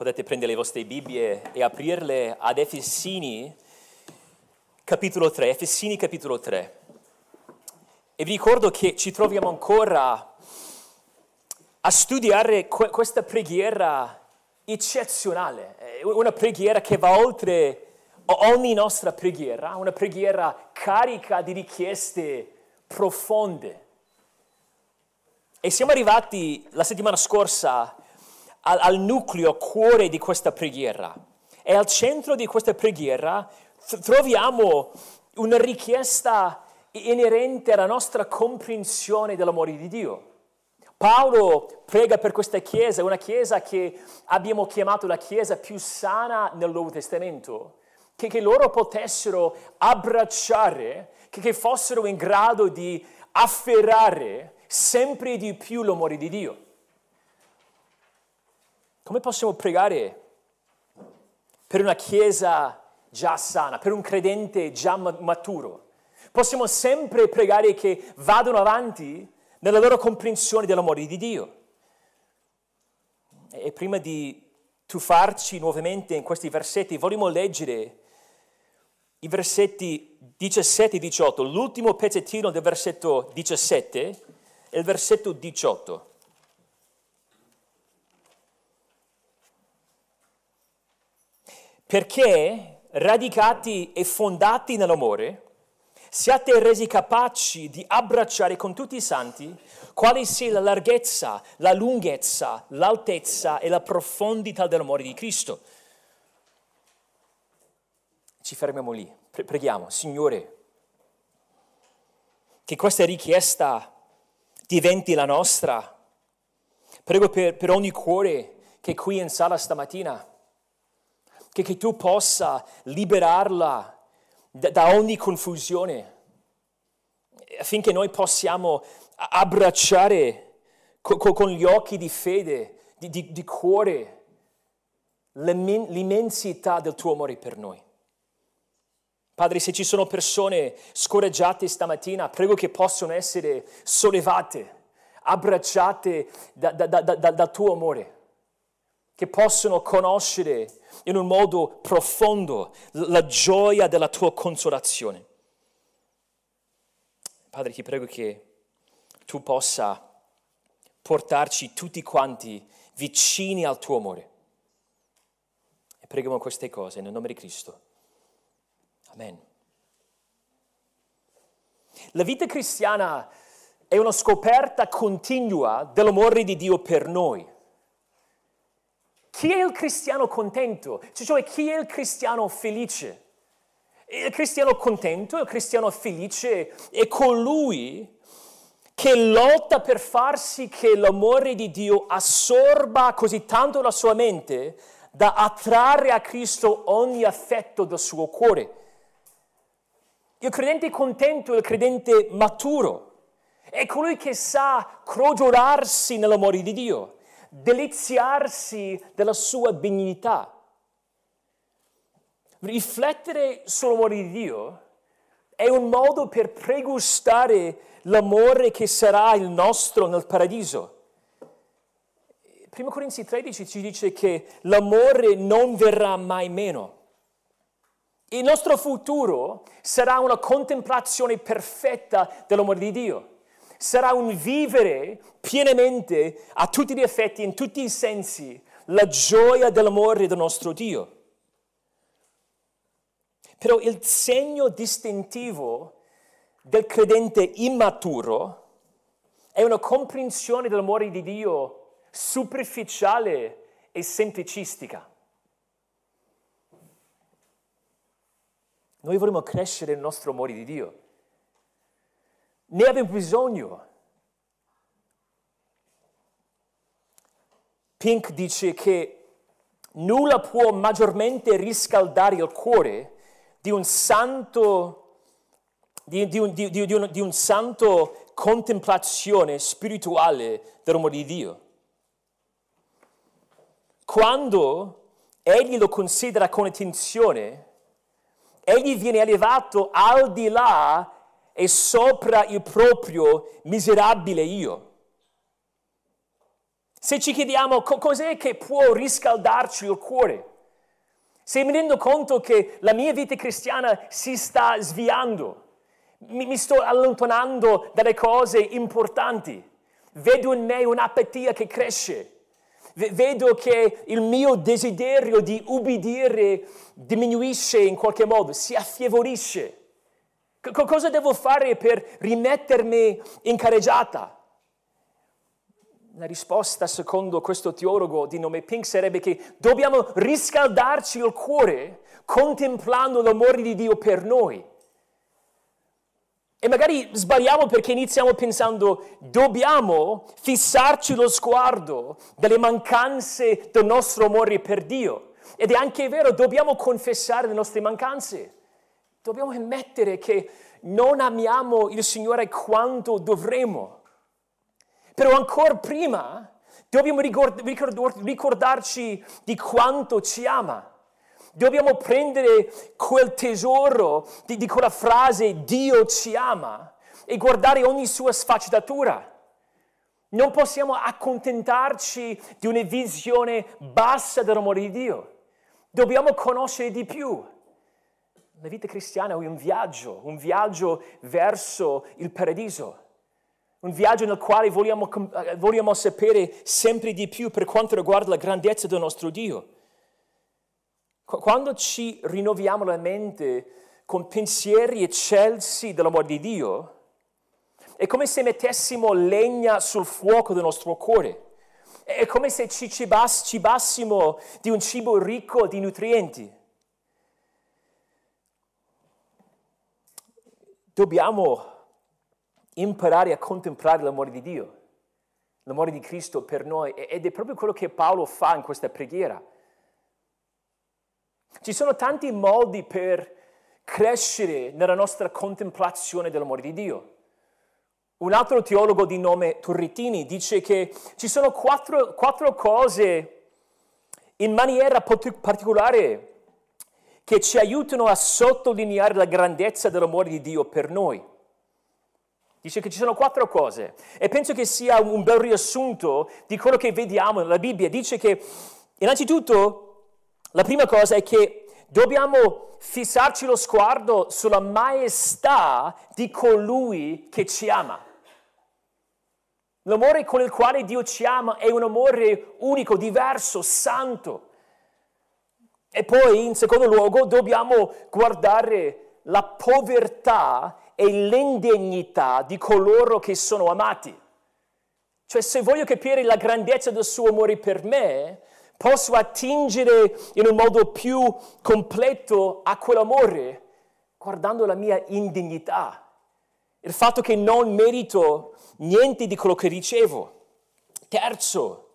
Potete prendere le vostre Bibbie e aprirle ad Efesini, capitolo 3. Efesini, capitolo 3. E vi ricordo che ci troviamo ancora a studiare questa preghiera eccezionale, una preghiera che va oltre ogni nostra preghiera, una preghiera carica di richieste profonde. E siamo arrivati la settimana scorsa al, al nucleo, cuore di questa preghiera. E al centro di questa preghiera troviamo una richiesta inerente alla nostra comprensione dell'amore di Dio. Paolo prega per questa chiesa, una chiesa che abbiamo chiamato la chiesa più sana nel Nuovo Testamento, che, che loro potessero abbracciare, che, che fossero in grado di afferrare sempre di più l'amore di Dio. Come possiamo pregare per una chiesa già sana, per un credente già maturo? Possiamo sempre pregare che vadano avanti nella loro comprensione dell'amore di Dio. E prima di tuffarci nuovamente in questi versetti, vogliamo leggere i versetti 17 e 18. L'ultimo pezzettino del versetto 17 è il versetto 18. Perché radicati e fondati nell'amore, siate resi capaci di abbracciare con tutti i santi quale sia la larghezza, la lunghezza, l'altezza e la profondità dell'amore di Cristo. Ci fermiamo lì, preghiamo, Signore, che questa richiesta diventi la nostra. Prego per, per ogni cuore che è qui in sala stamattina che, che tu possa liberarla da, da ogni confusione, affinché noi possiamo abbracciare con, con gli occhi di fede, di, di, di cuore, l'immensità del tuo amore per noi. Padre, se ci sono persone scoraggiate stamattina, prego che possano essere sollevate, abbracciate da, da, da, dal tuo amore, che possono conoscere in un modo profondo la gioia della tua consolazione. Padre, ti prego che tu possa portarci tutti quanti vicini al tuo amore. E preghiamo queste cose nel nome di Cristo. Amen. La vita cristiana è una scoperta continua dell'amore di Dio per noi. Chi è il cristiano contento? Cioè chi è il cristiano felice? Il cristiano contento, il cristiano felice è colui che lotta per far sì che l'amore di Dio assorba così tanto la sua mente da attrarre a Cristo ogni affetto del suo cuore. Il credente contento il credente maturo, è colui che sa crogiolarsi nell'amore di Dio deliziarsi della sua benignità. Riflettere sull'amore di Dio è un modo per pregustare l'amore che sarà il nostro nel paradiso. 1 Corinzi 13 ci dice che l'amore non verrà mai meno. Il nostro futuro sarà una contemplazione perfetta dell'amore di Dio sarà un vivere pienamente, a tutti gli effetti, in tutti i sensi, la gioia dell'amore del nostro Dio. Però il segno distintivo del credente immaturo è una comprensione dell'amore di Dio superficiale e semplicistica. Noi vorremmo crescere nel nostro amore di Dio ne abbiamo bisogno. Pink dice che nulla può maggiormente riscaldare il cuore di un santo, di, di, un, di, di un, un santo contemplazione spirituale dell'amore di Dio. Quando egli lo considera con attenzione, egli viene elevato al di là e sopra il proprio miserabile io. se ci chiediamo co- cos'è che può riscaldarci il cuore, se mi rendo conto che la mia vita cristiana si sta sviando, mi, mi sto allontanando dalle cose importanti, vedo in me un'apatia che cresce, vedo che il mio desiderio di ubbidire diminuisce in qualche modo, si affievolisce. C- cosa devo fare per rimettermi in carreggiata? La risposta, secondo questo teologo di nome Pink, sarebbe che dobbiamo riscaldarci il cuore contemplando l'amore di Dio per noi. E magari sbagliamo perché iniziamo pensando dobbiamo fissarci lo sguardo delle mancanze del nostro amore per Dio. Ed è anche vero, dobbiamo confessare le nostre mancanze. Dobbiamo ammettere che non amiamo il Signore quanto dovremmo. Però ancora prima dobbiamo ricordarci di quanto ci ama. Dobbiamo prendere quel tesoro di, di quella frase Dio ci ama e guardare ogni sua sfaccettatura. Non possiamo accontentarci di una visione bassa dell'amore di Dio. Dobbiamo conoscere di più. La vita cristiana è un viaggio, un viaggio verso il paradiso, un viaggio nel quale vogliamo, vogliamo sapere sempre di più per quanto riguarda la grandezza del nostro Dio. Quando ci rinnoviamo la mente con pensieri eccelsi dell'amore di Dio, è come se mettessimo legna sul fuoco del nostro cuore. È come se ci cibassimo di un cibo ricco di nutrienti. Dobbiamo imparare a contemplare l'amore di Dio, l'amore di Cristo per noi ed è proprio quello che Paolo fa in questa preghiera. Ci sono tanti modi per crescere nella nostra contemplazione dell'amore di Dio. Un altro teologo di nome Turritini dice che ci sono quattro, quattro cose in maniera particolare che ci aiutano a sottolineare la grandezza dell'amore di Dio per noi. Dice che ci sono quattro cose e penso che sia un bel riassunto di quello che vediamo nella Bibbia. Dice che innanzitutto la prima cosa è che dobbiamo fissarci lo sguardo sulla maestà di colui che ci ama. L'amore con il quale Dio ci ama è un amore unico, diverso, santo. E poi, in secondo luogo, dobbiamo guardare la povertà e l'indegnità di coloro che sono amati. Cioè, se voglio capire la grandezza del suo amore per me, posso attingere in un modo più completo a quell'amore guardando la mia indignità, il fatto che non merito niente di quello che ricevo. Terzo,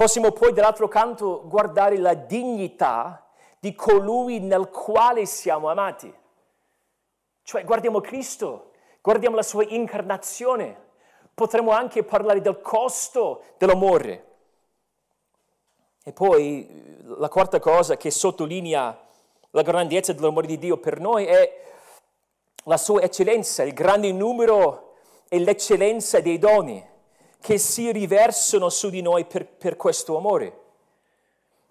possiamo poi dall'altro canto guardare la dignità di colui nel quale siamo amati. Cioè guardiamo Cristo, guardiamo la sua incarnazione, potremmo anche parlare del costo dell'amore. E poi la quarta cosa che sottolinea la grandezza dell'amore di Dio per noi è la sua eccellenza, il grande numero e l'eccellenza dei doni che si riversano su di noi per, per questo amore.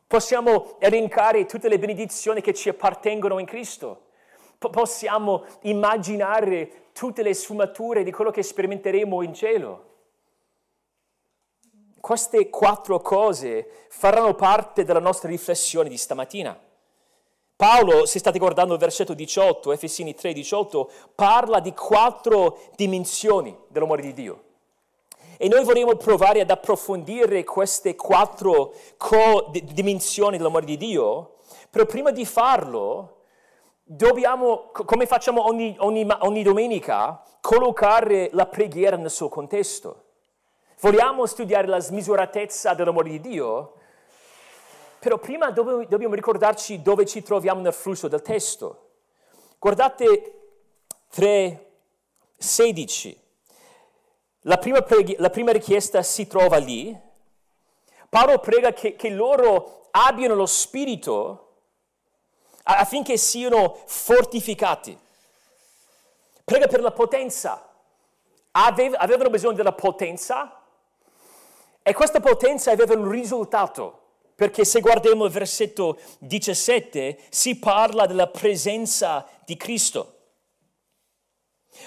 Possiamo elencare tutte le benedizioni che ci appartengono in Cristo. P- possiamo immaginare tutte le sfumature di quello che sperimenteremo in cielo. Queste quattro cose faranno parte della nostra riflessione di stamattina. Paolo, se state guardando il versetto 18, Efesini 3, 18, parla di quattro dimensioni dell'amore di Dio. E noi vorremmo provare ad approfondire queste quattro dimensioni dell'amore di Dio, però prima di farlo dobbiamo, come facciamo ogni, ogni, ogni domenica, collocare la preghiera nel suo contesto. Vogliamo studiare la smisuratezza dell'amore di Dio? Però prima dobbiamo ricordarci dove ci troviamo nel flusso del testo. Guardate 3.16. La prima, preghi- la prima richiesta si trova lì. Paolo prega che, che loro abbiano lo spirito affinché siano fortificati. Prega per la potenza. avevano bisogno della potenza E questa potenza aveva un risultato, perché se guardiamo il versetto 17 si parla della presenza di Cristo.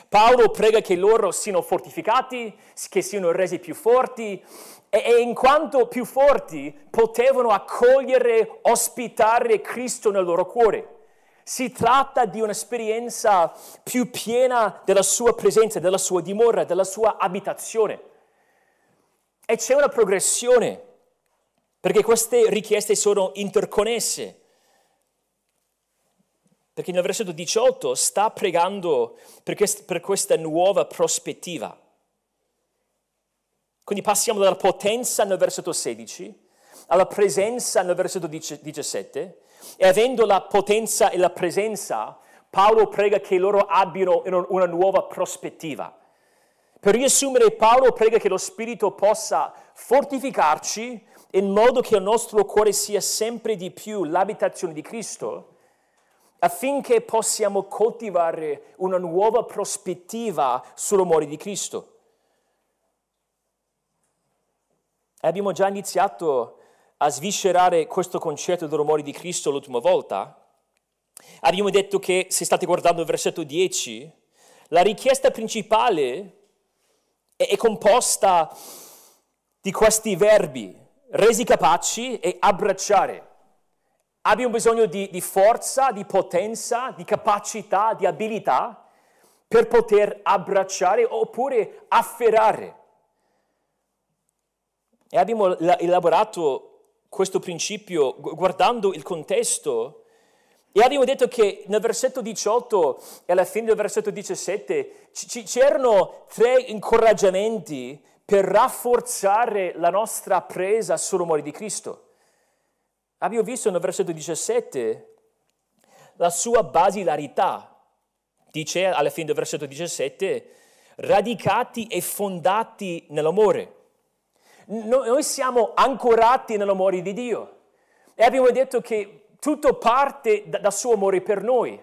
Paolo prega che loro siano fortificati, che siano resi più forti e, e, in quanto più forti potevano accogliere, ospitare Cristo nel loro cuore. Si tratta di un'esperienza più piena della sua presenza, della sua dimora, della sua abitazione. E c'è una progressione, perché queste richieste sono interconnesse. Perché nel versetto 18 sta pregando per, quest- per questa nuova prospettiva. Quindi passiamo dalla potenza nel versetto 16 alla presenza nel versetto 17 e avendo la potenza e la presenza, Paolo prega che loro abbiano una nuova prospettiva. Per riassumere, Paolo prega che lo Spirito possa fortificarci in modo che il nostro cuore sia sempre di più l'abitazione di Cristo, affinché possiamo coltivare una nuova prospettiva sull'amore di Cristo. Abbiamo già iniziato a sviscerare questo concetto dell'amore di Cristo l'ultima volta. Abbiamo detto che, se state guardando il versetto 10, la richiesta principale è, composta di questi verbi, resi capaci e abbracciare. Abbiamo bisogno di, di forza, di potenza, di capacità, di abilità per poter abbracciare oppure afferrare. E abbiamo elaborato questo principio guardando il contesto e abbiamo detto che nel versetto 18 e alla fine del versetto 17 c- c'erano tre incoraggiamenti per rafforzare la nostra presa sull'amore di Cristo. Abbiamo visto nel versetto 17 la sua basilarità. Dice alla fine del versetto 17, radicati e fondati nell'amore. Noi siamo ancorati nell'amore di Dio. E abbiamo detto che tutto parte da, dal suo amore per noi.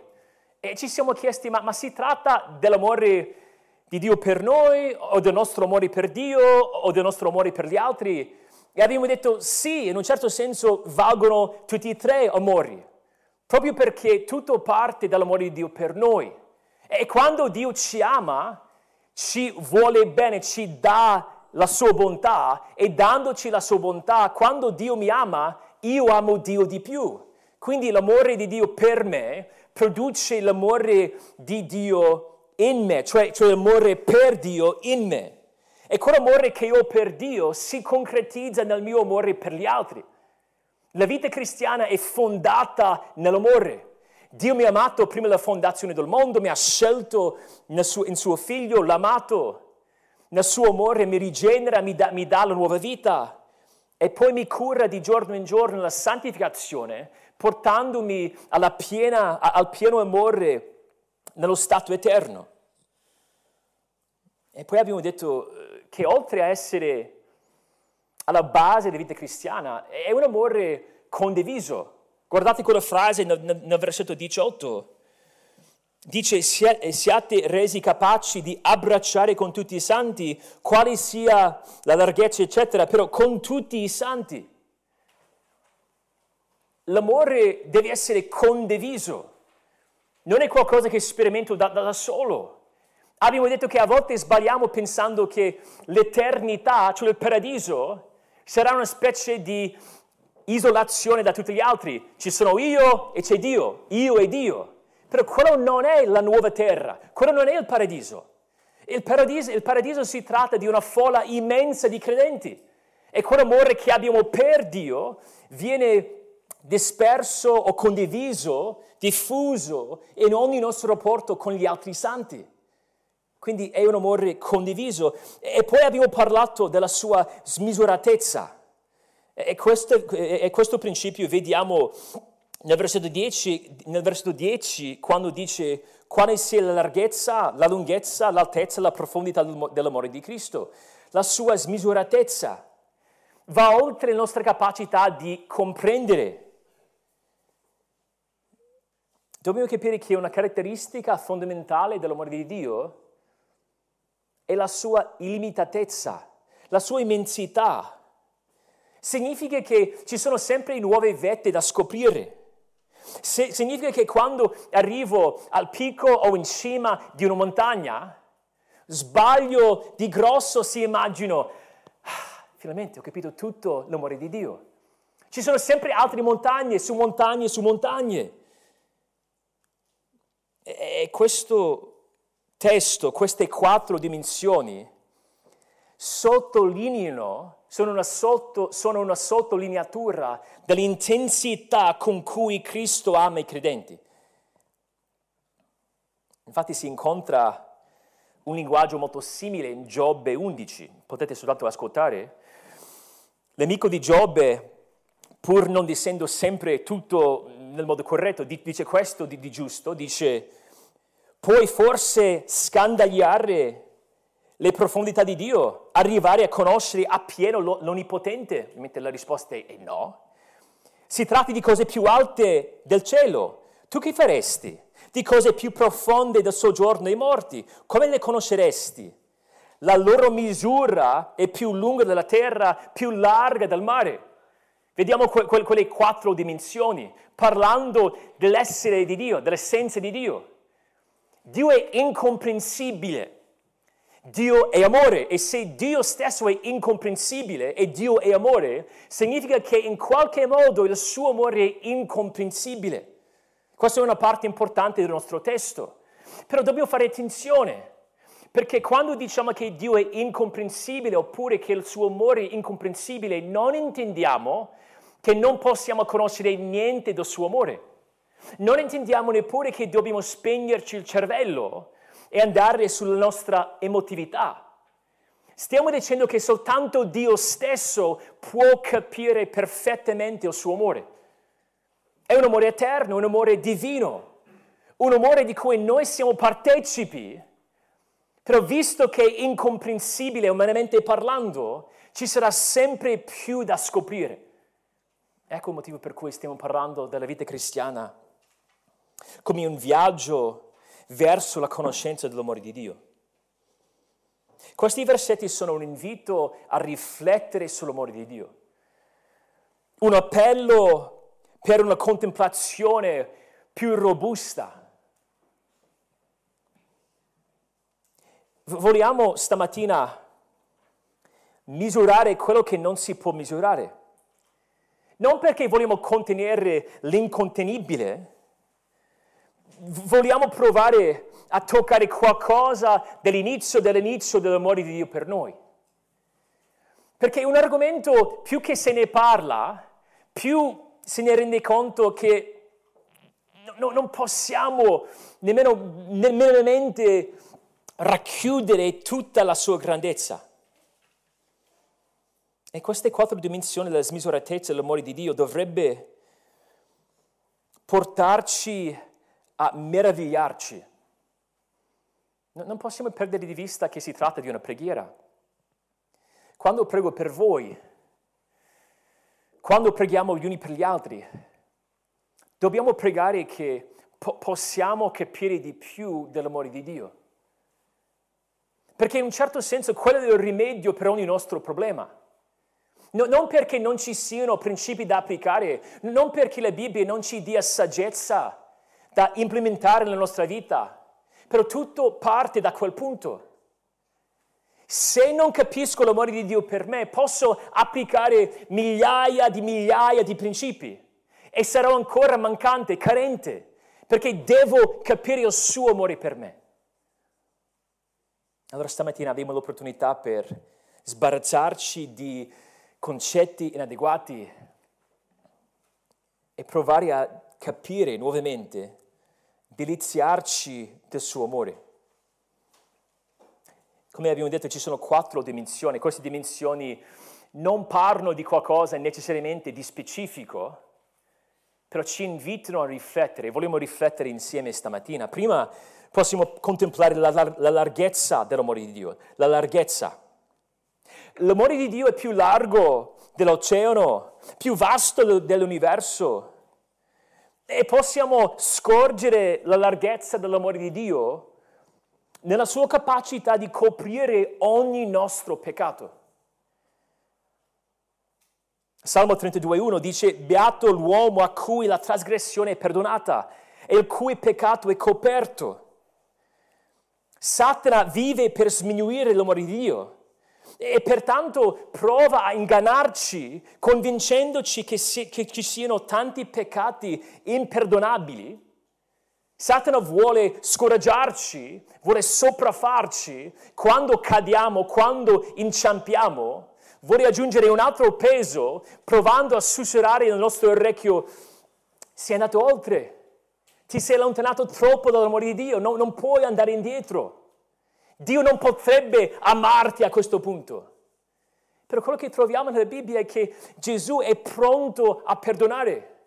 E ci siamo chiesti, ma, ma si tratta dell'amore di Dio per noi o del nostro amore per Dio o del nostro amore per gli altri? E abbiamo detto sì, in un certo senso valgono tutti e tre amori, proprio perché tutto parte dall'amore di Dio per noi. E quando Dio ci ama, ci vuole bene, ci dà la sua bontà e dandoci la sua bontà, quando Dio mi ama, io amo Dio di più. Quindi l'amore di Dio per me produce l'amore di Dio in me, cioè, cioè l'amore per Dio in me. E quell'amore che ho per Dio si concretizza nel mio amore per gli altri. La vita cristiana è fondata nell'amore. Dio mi ha amato prima della fondazione del mondo, mi ha scelto suo, in suo figlio, l'ha amato. Nel suo amore mi rigenera, mi dà, mi dà la nuova vita e poi mi cura di giorno in giorno la santificazione portandomi piena, al pieno amore nello stato eterno. E poi abbiamo detto eh, che oltre a essere alla base della vita cristiana, è un amore condiviso. Guardate quella frase nel, versetto 18. Dice, siate resi capaci di abbracciare con tutti i santi, quale sia la larghezza, eccetera, però con tutti i santi l'amore deve essere condiviso, non è qualcosa che sperimento da, da solo. Abbiamo detto che a volte sbagliamo pensando che l'eternità, cioè il paradiso, sarà una specie di isolazione da tutti gli altri. Ci sono io e c'è Dio, io e Dio. Però quello non è la nuova terra, quello non è il paradiso. Il paradiso, il paradiso si tratta di una folla immensa di credenti. E quell'amore che abbiamo per Dio viene disperso o condiviso, diffuso in ogni nostro rapporto con gli altri santi. Quindi è un amore condiviso. E poi abbiamo parlato della sua smisuratezza. E questo, e questo principio vediamo nel versetto, 10, nel versetto 10 quando dice quale sia la larghezza, la lunghezza, l'altezza, la profondità dell'amore di Cristo. La sua smisuratezza va oltre la nostra capacità di comprendere Dobbiamo capire che una caratteristica fondamentale dell'amore di Dio è la sua illimitatezza, la sua immensità. Significa che ci sono sempre nuove vette da scoprire. Se, significa che quando arrivo al picco o in cima di una montagna, sbaglio di grosso si immagino, ah, finalmente ho capito tutto l'amore di Dio. Ci sono sempre altre montagne su montagne su montagne. E questo testo, queste quattro dimensioni, sottolineano sono una, sotto, sono una sottolineatura dell'intensità con cui Cristo ama i credenti. Infatti si incontra un linguaggio molto simile in Giobbe 11, potete soltanto ascoltare. L'amico di Giobbe, pur non dicendo sempre tutto nel modo corretto, dice questo di, di giusto, dice, puoi forse scandagliare le profondità di Dio, arrivare a conoscere appieno l'Onnipotente? Ovviamente la risposta è no. Si tratta di cose più alte del cielo. Tu che faresti? Di cose più profonde del soggiorno dei morti. Come le conosceresti? La loro misura è più lunga della terra, più larga del mare. Vediamo que- que- quelle quattro dimensioni, parlando dell'essere di Dio, dell'essenza di Dio. Dio è incomprensibile. Dio è amore e se Dio stesso è incomprensibile e Dio è amore, significa che in qualche modo il suo amore è incomprensibile. Questa è una parte importante del nostro testo. Però dobbiamo fare attenzione, perché quando diciamo che Dio è incomprensibile oppure che il suo amore è incomprensibile, non intendiamo che non possiamo conoscere niente del suo amore. Non intendiamo neppure che dobbiamo spegnerci il cervello e andare sulla nostra emotività. Stiamo dicendo che soltanto Dio stesso può capire perfettamente il suo amore. È un amore eterno, un amore divino, un amore di cui noi siamo partecipi, però visto che è incomprensibile umanamente parlando, ci sarà sempre più da scoprire. Ecco il motivo per cui stiamo parlando della vita cristiana come un viaggio verso la conoscenza dell'amore di Dio. Questi versetti sono un invito a riflettere sull'amore di Dio, un appello per una contemplazione più robusta. Vogliamo stamattina misurare quello che non si può misurare, non perché vogliamo contenere l'incontenibile, vogliamo provare a toccare qualcosa dell'inizio, dell'inizio dell'amore di Dio per noi. Perché un argomento, più che se ne parla, più se ne rende conto che no, non possiamo nemmeno, nemmeno racchiudere tutta la sua grandezza. E queste quattro dimensioni della smisuratezza dell'amore di Dio dovrebbe portarci a meravigliarci. Non possiamo perdere di vista che si tratta di una preghiera. Quando prego per voi, quando preghiamo gli uni per gli altri, dobbiamo pregare che po- possiamo capire di più dell'amore di Dio. Perché in un certo senso quello è il rimedio per ogni nostro problema. No, non perché non ci siano principi da applicare, non perché la Bibbia non ci dia saggezza da implementare nella nostra vita, però tutto parte da quel punto. Se non capisco l'amore di Dio per me, posso applicare migliaia di migliaia di principi e sarò ancora mancante, carente, perché devo capire il suo amore per me. Allora stamattina abbiamo l'opportunità per sbarazzarci di concetti inadeguati e provare a capire nuovamente deliziarci del suo amore. Come abbiamo detto ci sono quattro dimensioni, queste dimensioni non parlano di qualcosa necessariamente di specifico, però ci invitano a riflettere, vogliamo riflettere insieme stamattina. Prima possiamo contemplare la, la larghezza dell'amore di Dio, la larghezza. L'amore di Dio è più largo dell'oceano, più vasto dell'universo, e possiamo scorgere la larghezza dell'amore di Dio nella sua capacità di coprire ogni nostro peccato. Salmo 32.1 dice, beato l'uomo a cui la trasgressione è perdonata e il cui peccato è coperto. Satana vive per sminuire l'amore di Dio e pertanto prova a ingannarci convincendoci che, si, che ci siano tanti peccati imperdonabili. Satana vuole scoraggiarci, vuole sopraffarci quando cadiamo, quando inciampiamo, vuole aggiungere un altro peso provando a sussurrare nel nostro orecchio, sei andato oltre, ti sei allontanato troppo dall'amore di Dio, no, non puoi andare indietro. Dio non potrebbe amarti a questo punto. Però quello che troviamo nella Bibbia è che Gesù è pronto a perdonare.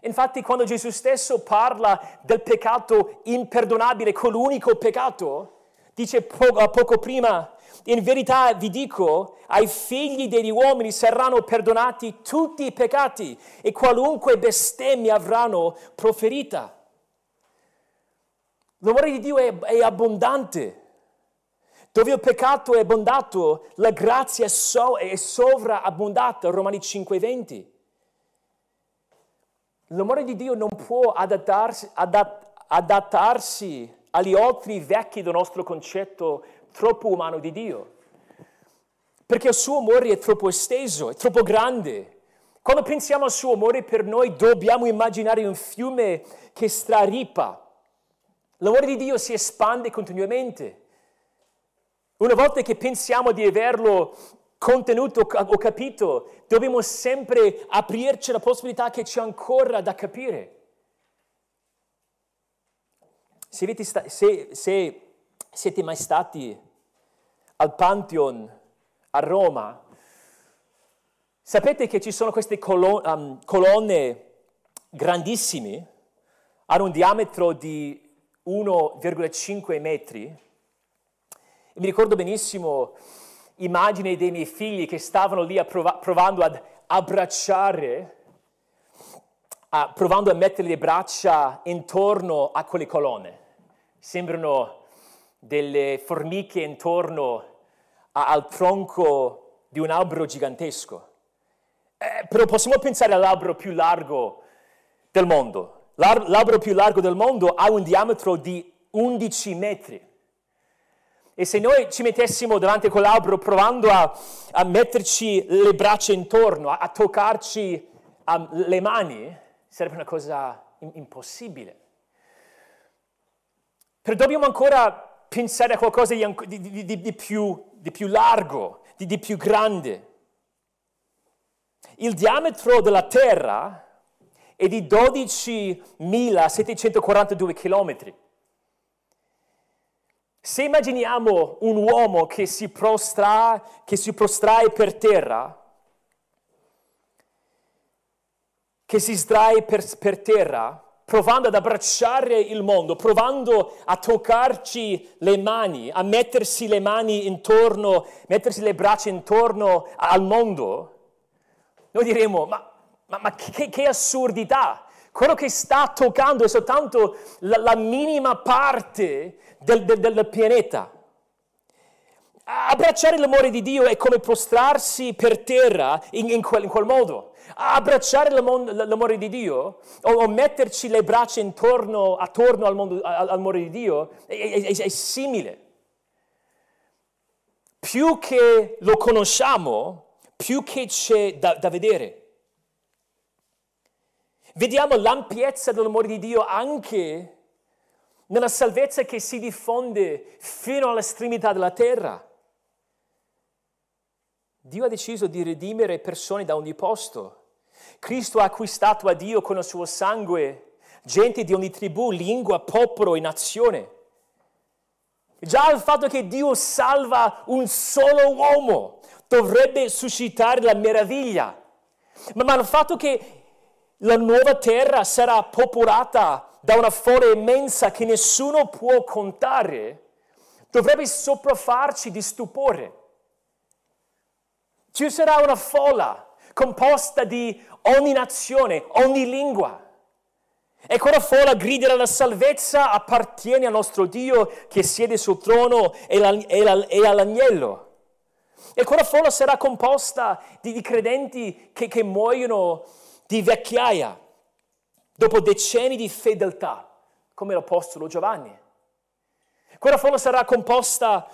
Infatti quando Gesù stesso parla del peccato imperdonabile, quell'unico peccato, dice poco, poco prima, in verità vi dico, ai figli degli uomini saranno perdonati tutti i peccati e qualunque bestemmia avranno proferita. L'amore di Dio è, è abbondante. Dove il peccato è abbondato, la grazia è, so, è sovraabbondata, Romani 5:20. L'amore di Dio non può adattarsi, adatt, adattarsi agli altri vecchi del nostro concetto troppo umano di Dio, perché il suo amore è troppo esteso, è troppo grande. Quando pensiamo al suo amore per noi dobbiamo immaginare un fiume che straripa. L'amore di Dio si espande continuamente. Una volta che pensiamo di averlo contenuto o capito, dobbiamo sempre aprirci la possibilità che c'è ancora da capire. Se, sta- se, se siete mai stati al Pantheon a Roma, sapete che ci sono queste colon- um, colonne grandissime, hanno un diametro di 1,5 metri, e mi ricordo benissimo immagini dei miei figli che stavano lì prov- provando ad abbracciare, a, provando a mettere le braccia intorno a quelle colonne. Sembrano delle formiche intorno a, al tronco di un albero gigantesco. Eh, però possiamo pensare all'albero più largo del mondo. L'al- l'albero più largo del mondo ha un diametro di 11 metri. E se noi ci mettessimo davanti a quell'albero provando a, a metterci le braccia intorno, a, a toccarci um, le mani, sarebbe una cosa impossibile. Però dobbiamo ancora pensare a qualcosa di, di, di, di più, più, largo, di più grande. Il diametro della Terra è di 12.742 chilometri. Se immaginiamo un uomo che si, prostra, che si prostrae per terra, che si sdraia per, per terra, provando ad abbracciare il mondo, provando a toccarci le mani, a mettersi le mani intorno, mettersi le braccia intorno al mondo, noi diremo, ma, ma, ma che, che, assurdità! Quello che sta toccando è soltanto la, la minima parte del, del, del pianeta. Abbracciare l'amore di Dio è come prostrarsi per terra in, in, quel, in quel, modo. Abbracciare l'amore di Dio o, o, metterci le braccia intorno, attorno al mondo, all'amore di Dio è, è, è simile. Più che lo conosciamo, più che c'è da, da vedere. Vediamo l'ampiezza dell'amore di Dio anche nella salvezza che si diffonde fino all'estremità della terra. Dio ha deciso di redimere persone da ogni posto. Cristo ha acquistato a Dio con il suo sangue gente di ogni tribù, lingua, popolo e nazione. Già il fatto che Dio salva un solo uomo dovrebbe suscitare la meraviglia, ma, ma il fatto che la nuova terra sarà popolata da una folla immensa che nessuno può contare, dovrebbe sopraffarci di stupore. Ci sarà una folla composta di ogni nazione, ogni lingua. E quella folla griderà la salvezza appartiene al nostro Dio che siede sul trono e, all'agnello. E quella folla sarà composta di, di credenti che, che muoiono di vecchiaia, dopo decenni di fedeltà, come l'Apostolo Giovanni. Quella folla sarà composta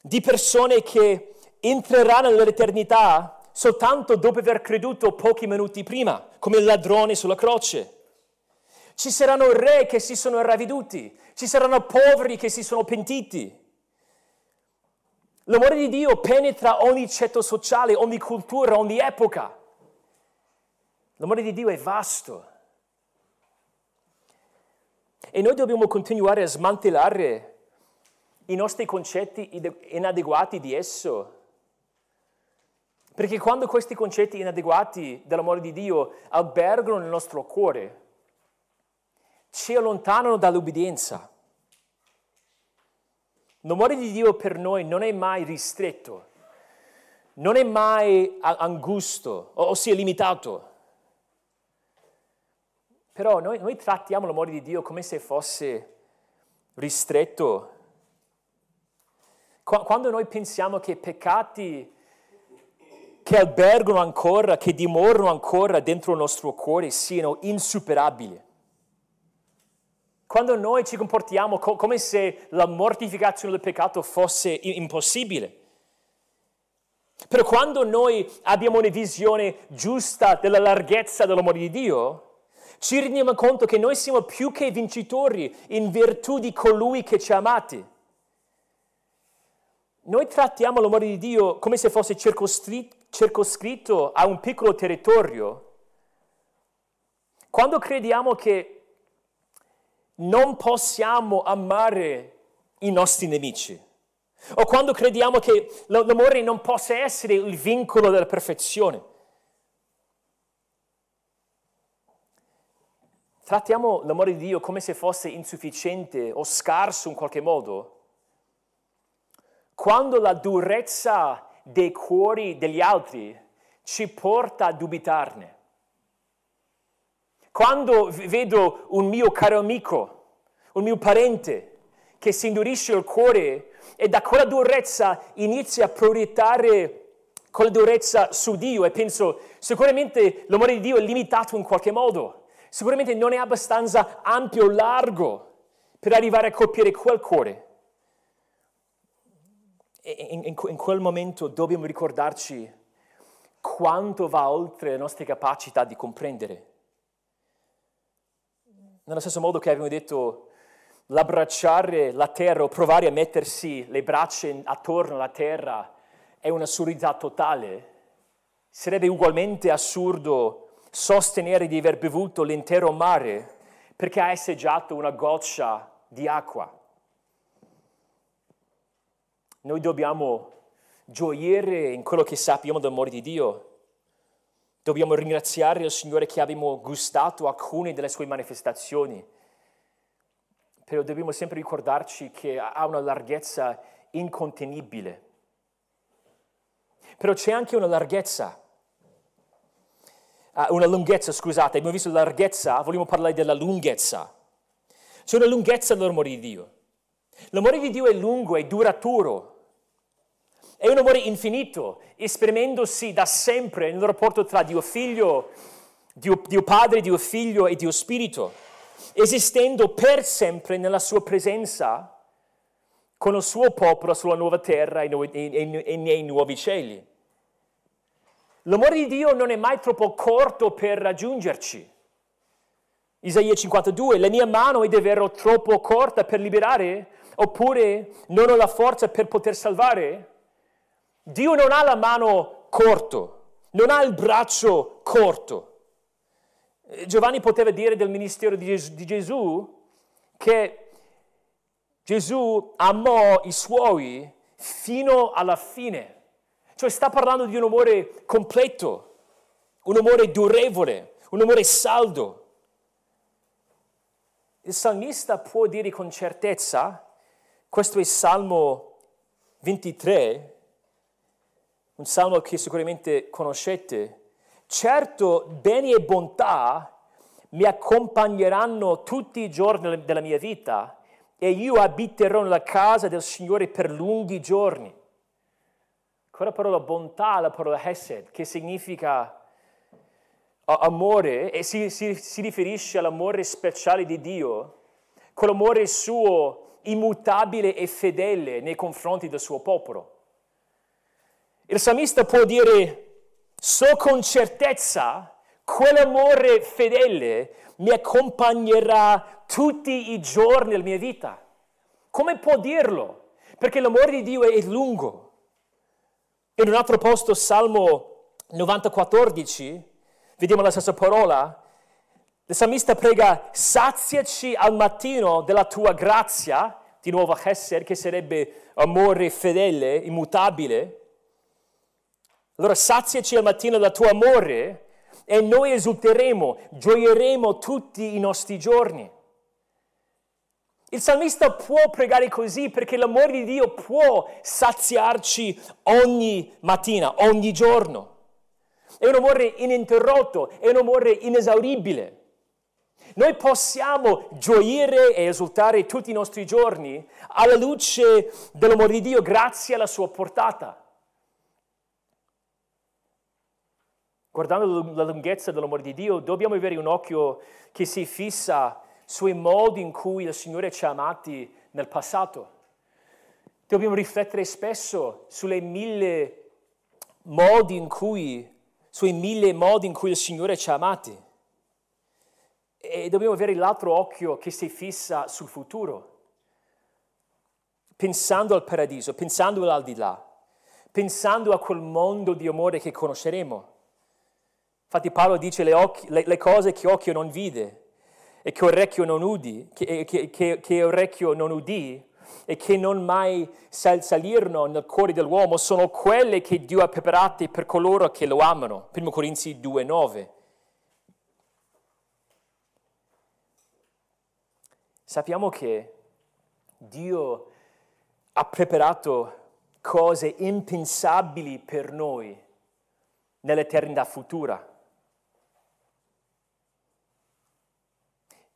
di persone che entreranno nell'eternità soltanto dopo aver creduto pochi minuti prima, come il ladrone sulla croce. Ci saranno re che si sono ravveduti, ci saranno poveri che si sono pentiti. L'amore di Dio penetra ogni ceto sociale, ogni cultura, ogni epoca. L'amore di Dio è vasto. E noi dobbiamo continuare a smantellare i nostri concetti inadeguati di esso. Perché quando questi concetti inadeguati dell'amore di Dio albergano nel nostro cuore, ci allontanano dall'ubbidienza. L'amore di Dio per noi non è mai ristretto, non è mai angusto, ossia limitato. Però noi, noi trattiamo l'amore di Dio come se fosse ristretto. Quando noi pensiamo che peccati che albergano ancora, che dimorano ancora dentro il nostro cuore siano insuperabili. Quando noi ci comportiamo co- come se la mortificazione del peccato fosse impossibile. Però quando noi abbiamo una visione giusta della larghezza dell'amore di Dio, ci rendiamo conto che noi siamo più che vincitori in virtù di colui che ci ha amati. Noi trattiamo l'amore di Dio come se fosse circoscritto a un piccolo territorio. Quando crediamo che non possiamo amare i nostri nemici, o quando crediamo che l'amore non possa essere il vincolo della perfezione, trattiamo l'amore di Dio come se fosse insufficiente o scarso in qualche modo, quando la durezza dei cuori degli altri ci porta a dubitarne. Quando vedo un mio caro amico, un mio parente, che si indurisce il cuore e da quella durezza inizia a proiettare quella durezza su Dio e penso sicuramente l'amore di Dio è limitato in qualche modo sicuramente non è abbastanza ampio o largo per arrivare a colpire quel cuore. In, in, in quel momento dobbiamo ricordarci quanto va oltre le nostre capacità di comprendere. Nello stesso modo che abbiamo detto, l'abbracciare la terra o provare a mettersi le braccia attorno alla terra è un'assurdità totale. Sarebbe ugualmente assurdo sostenere di aver bevuto l'intero mare perché ha esseggiato una goccia di acqua. Noi dobbiamo gioire in quello che sappiamo dell'amore di Dio. Dobbiamo ringraziare il Signore che abbiamo gustato alcune delle sue manifestazioni. Però dobbiamo sempre ricordarci che ha una larghezza incontenibile. Però c'è anche una larghezza una lunghezza, scusate, abbiamo visto la larghezza, vogliamo parlare della lunghezza. C'è una lunghezza nell'amore di Dio. L'amore di Dio è lungo, è duraturo, è un amore infinito, esprimendosi da sempre nel rapporto tra Dio Figlio, Dio, Dio Padre, Dio Figlio e Dio Spirito, esistendo per sempre nella sua presenza con il suo popolo sulla nuova terra e nei nuovi cieli. L'amore di Dio non è mai troppo corto per raggiungerci. Isaia 52, la mia mano è davvero troppo corta per liberare? Oppure non ho la forza per poter salvare? Dio non ha la mano corto, non ha il braccio corto. Giovanni poteva dire del ministero di Gesù, di Gesù che Gesù amò i suoi fino alla fine. Cioè sta parlando di un amore completo, un amore durevole, un amore saldo. Il salmista può dire con certezza, questo è Salmo 23, un salmo che sicuramente conoscete, certo beni e bontà mi accompagneranno tutti i giorni della mia vita e io abiterò nella casa del Signore per lunghi giorni. Quella parola bontà, la parola hesed, che significa amore e si, si, si riferisce all'amore speciale di Dio, quell'amore suo immutabile e fedele nei confronti del suo popolo. Il salmista può dire, so con certezza, quell'amore fedele mi accompagnerà tutti i giorni della mia vita. Come può dirlo? Perché l'amore di Dio è lungo. In un altro posto, Salmo 90,14, vediamo la stessa parola. Il salmista prega, saziaci al mattino della tua grazia, di nuovo Chesed, che sarebbe amore fedele, immutabile. Allora saziaci al mattino del tuo amore e noi esulteremo, gioieremo tutti i nostri giorni. Il salmista può pregare così perché l'amore di Dio può saziarci ogni mattina, ogni giorno. È un amore ininterrotto, è un amore inesauribile. Noi possiamo gioire e esultare tutti i nostri giorni alla luce dell'amore di Dio grazie alla sua portata. Guardando la lunghezza dell'amore di Dio, dobbiamo avere un occhio che si fissa sui modi in cui il Signore ci ha amati nel passato. Dobbiamo riflettere spesso sulle mille modi in cui, sui mille modi in cui il Signore ci ha amati. E dobbiamo avere l'altro occhio che si fissa sul futuro, pensando al paradiso, pensando all'aldilà, pensando a quel mondo di amore che conosceremo. Infatti Paolo dice le, occhi, le, le cose che occhio non vide, e che orecchio non udi, che, che, che, che orecchio non udì e che non mai sal- salirono nel cuore dell'uomo sono quelle che Dio ha preparate per coloro che lo amano. 1 Corinzi 2,9. Sappiamo che Dio ha preparato cose impensabili per noi nell'eternità futura.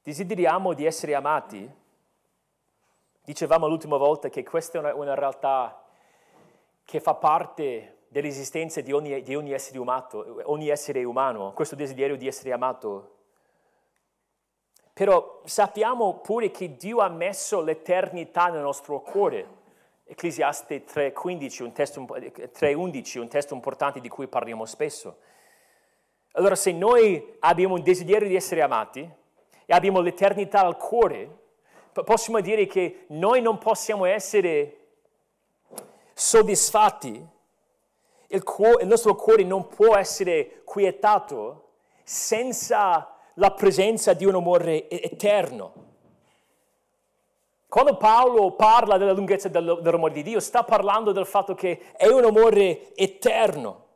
Desideriamo di essere amati? Dicevamo l'ultima volta che questa è una, una realtà che fa parte dell'esistenza di ogni, di ogni, essere umato, ogni essere umano, questo desiderio di essere amato. Però sappiamo pure che Dio ha messo l'eternità nel nostro cuore. Ecclesiaste 3.15, un testo, 3.11, un testo importante di cui parliamo spesso. Allora se noi abbiamo un desiderio di essere amati, e abbiamo l'eternità al cuore, possiamo dire che noi non possiamo essere soddisfatti, il, cuore, il nostro cuore non può essere quietato senza la presenza di un amore eterno. Quando Paolo parla della lunghezza dell'amore di Dio, sta parlando del fatto che è un amore eterno.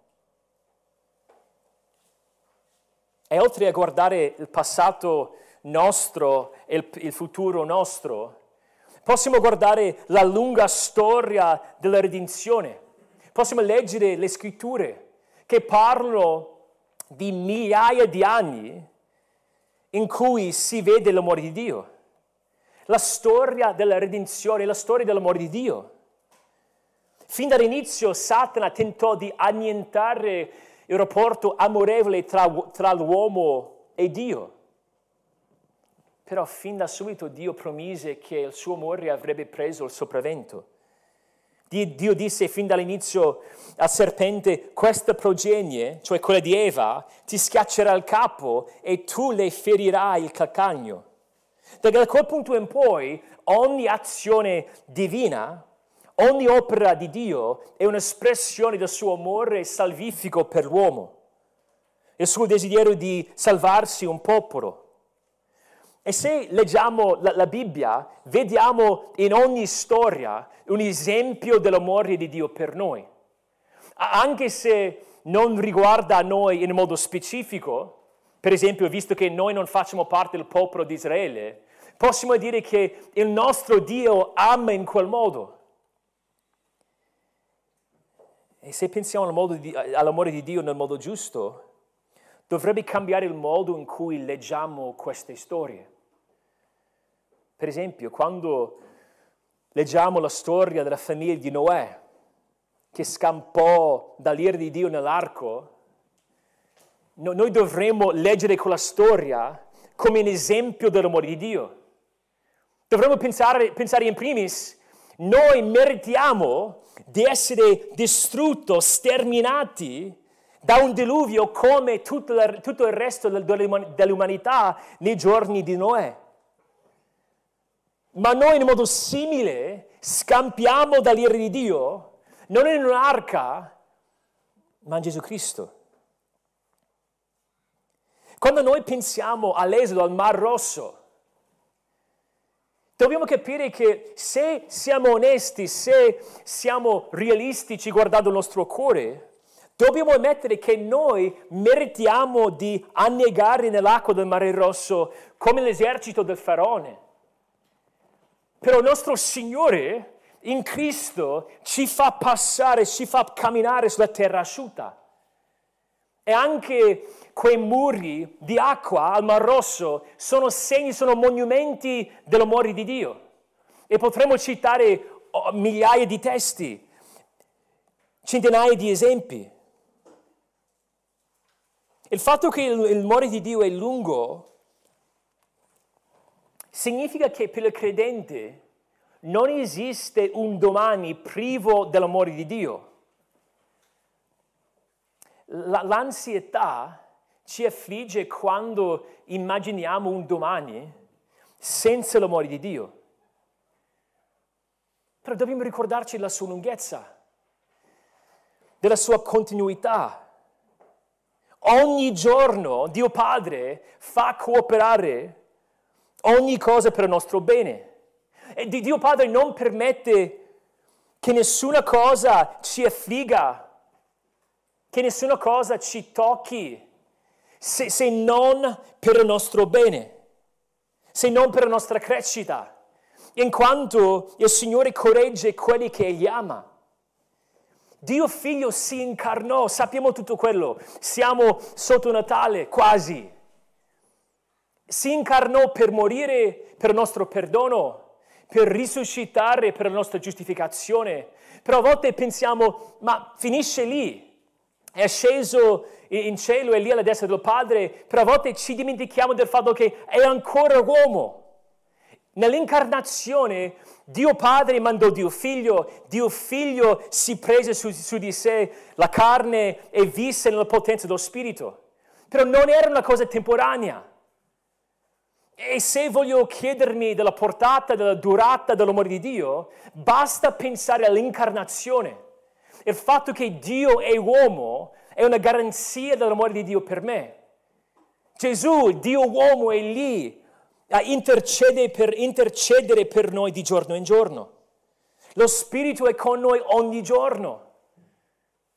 E oltre a guardare il passato nostro e il, futuro nostro. Possiamo guardare la lunga storia della redenzione. Possiamo leggere le scritture che parlano di migliaia di anni in cui si vede l'amore di Dio. La storia della redenzione, la storia dell'amore di Dio. Fin dall'inizio Satana tentò di annientare il rapporto amorevole tra, tra l'uomo e Dio. Però fin da subito Dio promise che il suo amore avrebbe preso il sopravvento. Dio disse fin dall'inizio al serpente, questa progenie, cioè quella di Eva, ti schiaccerà il capo e tu le ferirai il calcagno. Da quel punto in poi ogni azione divina, ogni opera di Dio è un'espressione del suo amore salvifico per l'uomo, il suo desiderio di salvarsi un popolo. E se leggiamo la, la, Bibbia, vediamo in ogni storia un esempio dell'amore di Dio per noi. Anche se non riguarda noi in modo specifico, per esempio, visto che noi non facciamo parte del popolo di Israele, possiamo dire che il nostro Dio ama in quel modo. E se pensiamo di, all'amore di Dio nel modo giusto, dovrebbe cambiare il modo in cui leggiamo queste storie. Per esempio, quando leggiamo la storia della famiglia di Noè, che scampò dall'ira di Dio nell'arco, no, noi dovremmo leggere quella storia come un esempio dell'amore di Dio. Dovremmo pensare, pensare in primis, noi meritiamo di essere distrutti, sterminati da un diluvio come tutto, tutto il resto dell'umanità nei giorni di Noè. Ma noi in modo simile scampiamo dall'ira di Dio, non in un'arca, ma in Gesù Cristo. Quando noi pensiamo all'esodo, al Mar Rosso, dobbiamo capire che se siamo onesti, se siamo realistici guardando il nostro cuore, dobbiamo ammettere che noi meritiamo di annegare nell'acqua del Mare Rosso come l'esercito del faraone. Però il nostro Signore in Cristo ci fa passare, ci fa camminare sulla terra asciutta. E anche quei muri di acqua al Mar Rosso sono segni, sono monumenti dell'amore di Dio. E potremmo citare oh, migliaia di testi, centinaia di esempi. Il fatto che il, amore di Dio è lungo significa che per il credente non esiste un domani privo dell'amore di Dio l'ansietà ci affligge quando immaginiamo un domani senza l'amore di Dio. Però dobbiamo ricordarci della sua lunghezza, della sua continuità. Ogni giorno Dio Padre fa cooperare ogni cosa per il nostro bene. E Dio Padre non permette che nessuna cosa ci affligga che nessuna cosa ci tocchi se, se non per il nostro bene, se non per la nostra crescita, in quanto il Signore corregge quelli che Egli ama. Dio figlio si incarnò, sappiamo tutto quello, siamo sotto Natale quasi. Si incarnò per morire per il nostro perdono, per risuscitare per la nostra giustificazione. Però a volte pensiamo, ma finisce lì è sceso in cielo e lì alla destra del Padre, però a volte ci dimentichiamo del fatto che è ancora uomo. Nell'incarnazione Dio Padre mandò Dio Figlio, Dio Figlio si prese su, su di sé la carne e visse nella potenza dello Spirito. Però non era una cosa temporanea. E se voglio chiedermi della portata, della durata dell'amore di Dio, basta pensare all'incarnazione il fatto che Dio è uomo è una garanzia dell'amore di Dio per me. Gesù, Dio uomo, è lì a intercedere per, intercedere per noi di giorno in giorno. Lo Spirito è con noi ogni giorno.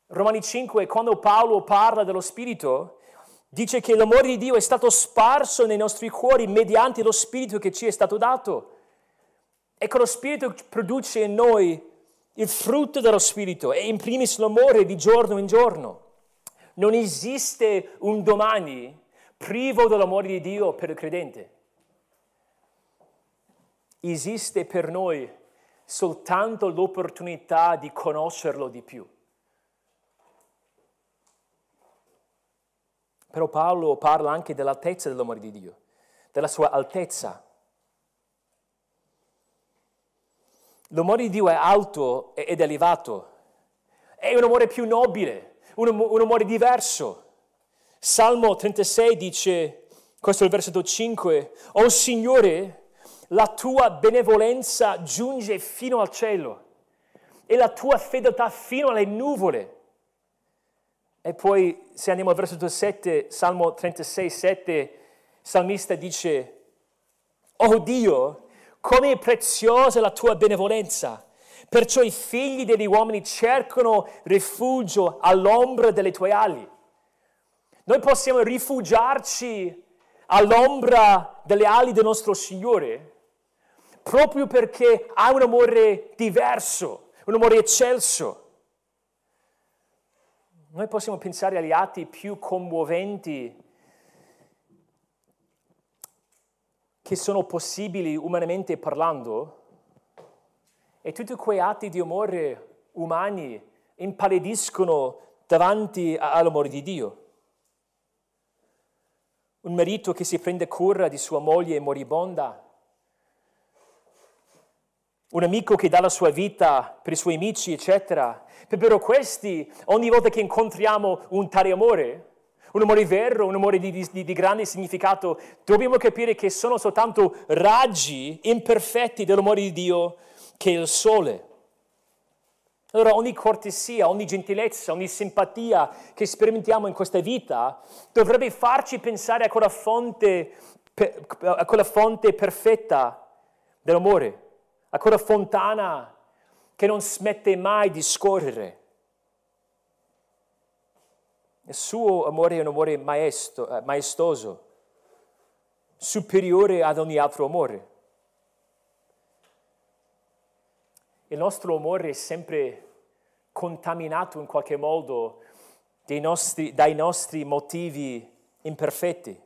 Romani 5, quando Paolo parla dello Spirito, dice che l'amore di Dio è stato sparso nei nostri cuori mediante lo Spirito che ci è stato dato. E che lo Spirito produce in noi il frutto dello Spirito è in primis l'amore di giorno in giorno. Non esiste un domani privo dell'amore di Dio per il credente. Esiste per noi soltanto l'opportunità di conoscerlo di più. Però Paolo parla anche dell'altezza dell'amore di Dio, della sua altezza. L'amore di Dio è alto ed elevato, è un amore più nobile, un, amore diverso. Salmo 36 dice, questo è il versetto 5, Oh Signore, la tua benevolenza giunge fino al cielo e la tua fedeltà fino alle nuvole. E poi se andiamo al versetto 7, Salmo 36, 7, il salmista dice, Oh Dio, come è preziosa la tua benevolenza. Perciò i figli degli uomini cercano rifugio all'ombra delle tue ali. Noi possiamo rifugiarci all'ombra delle ali del nostro Signore proprio perché ha un amore diverso, un amore eccelso. Noi possiamo pensare agli atti più commoventi che sono possibili umanamente parlando e tutti quei atti di amore umani impallidiscono davanti all'amore di Dio. Un marito che si prende cura di sua moglie moribonda, un amico che dà la sua vita per i suoi amici, eccetera. Però questi, ogni volta che incontriamo un tale amore, un amore vero, un amore di, di, di, grande significato, dobbiamo capire che sono soltanto raggi imperfetti dell'amore di Dio che è il sole. Allora ogni cortesia, ogni gentilezza, ogni simpatia che sperimentiamo in questa vita dovrebbe farci pensare a quella fonte, a quella fonte perfetta dell'amore a quella fontana che non smette mai di scorrere. Il suo amore è un amore maesto, eh, maestoso, superiore ad ogni altro amore. Il nostro amore è sempre contaminato in qualche modo nostri, dai nostri motivi imperfetti.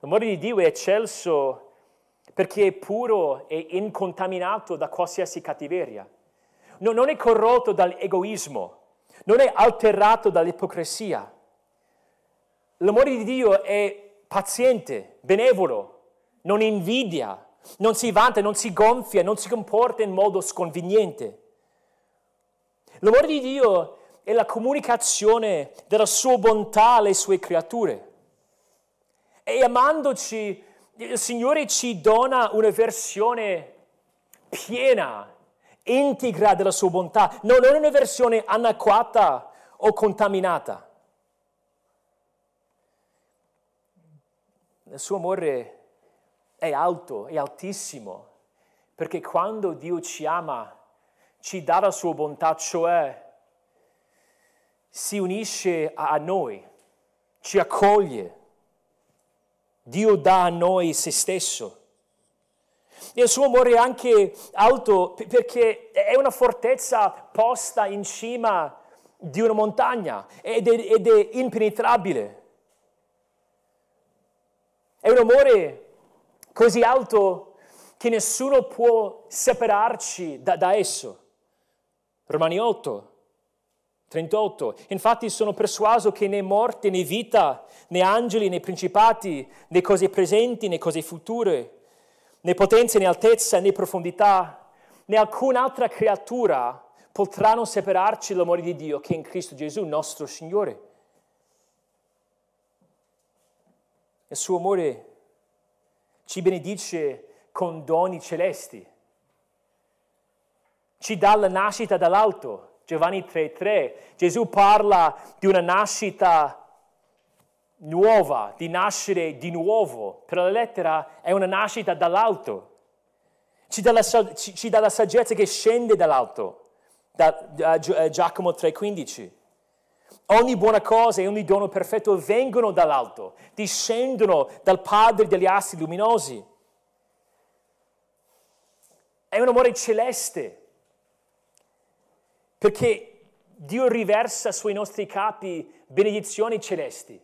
L'amore di Dio è eccelso perché è puro e incontaminato da qualsiasi cattiveria. No, non è corrotto dall'egoismo, non è alterato dall'ipocrisia. L'amore di Dio è paziente, benevolo, non invidia, non si vanta, non si gonfia, non si comporta in modo sconveniente. L'amore di Dio è la comunicazione della sua bontà alle sue creature. E amandoci il Signore ci dona una versione piena, integra della sua bontà, non è una versione anacquata o contaminata. Il suo amore è alto, è altissimo, perché quando Dio ci ama, ci dà la sua bontà, cioè si unisce a noi, ci accoglie Dio dà a noi se stesso. E il suo amore è anche alto perché è una fortezza posta in cima di una montagna ed è, ed è impenetrabile. È un amore così alto che nessuno può separarci da, da esso. Romani 8, 38. Infatti sono persuaso che né morte né vita, né angeli né principati, né cose presenti né cose future, né potenze né altezza né profondità, né alcun'altra creatura potranno separarci dall'amore di Dio che è in Cristo Gesù, nostro Signore. Il suo amore ci benedice con doni celesti, ci dà la nascita dall'alto Giovanni 3:3, Gesù parla di una nascita nuova, di nascere di nuovo. Per la lettera è una nascita dall'alto. Ci dà la, ci, ci dà la saggezza che scende dall'alto, da, da eh, Giacomo 3:15. Ogni buona cosa e ogni dono perfetto vengono dall'alto, discendono dal Padre degli assi luminosi. È un amore celeste perché Dio riversa sui nostri capi benedizioni celesti.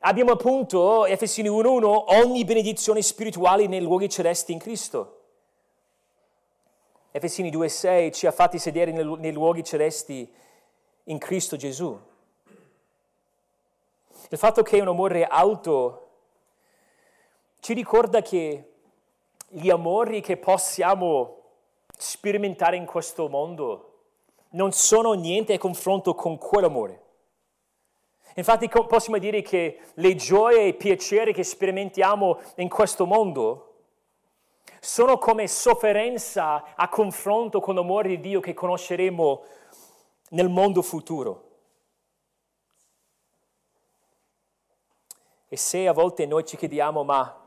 Abbiamo appunto, Efesini 1.1, ogni benedizione spirituale nei luoghi celesti in Cristo. Efesini 2.6 ci ha fatti sedere nei luoghi celesti in Cristo Gesù. Il fatto che è un amore alto ci ricorda che gli amori che possiamo sperimentare in questo mondo non sono niente a confronto con quell'amore. Infatti possiamo dire che le gioie e i piaceri che sperimentiamo in questo mondo sono come sofferenza a confronto con l'amore di Dio che conosceremo nel mondo futuro. E se a volte noi ci chiediamo, ma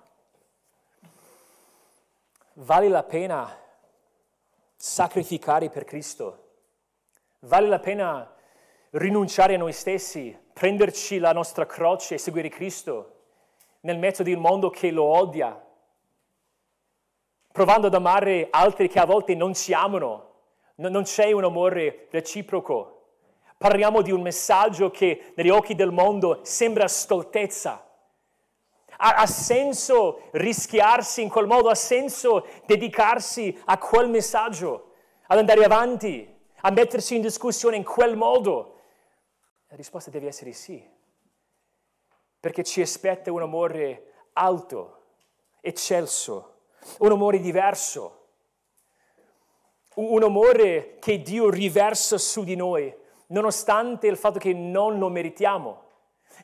vale la pena sacrificare per Cristo? Vale la pena rinunciare a noi stessi, prenderci la nostra croce e seguire Cristo nel mezzo di un mondo che lo odia, provando ad amare altri che a volte non ci amano. Non c'è un amore reciproco. Parliamo di un messaggio che negli occhi del mondo sembra stoltezza. Ha, ha, senso rischiarsi in quel modo, ha senso dedicarsi a quel messaggio. ad andare avanti, a mettersi in discussione in quel modo? La risposta deve essere sì, perché ci aspetta un amore alto, eccelso, un amore diverso, un amore che Dio riversa su di noi, nonostante il fatto che non lo meritiamo.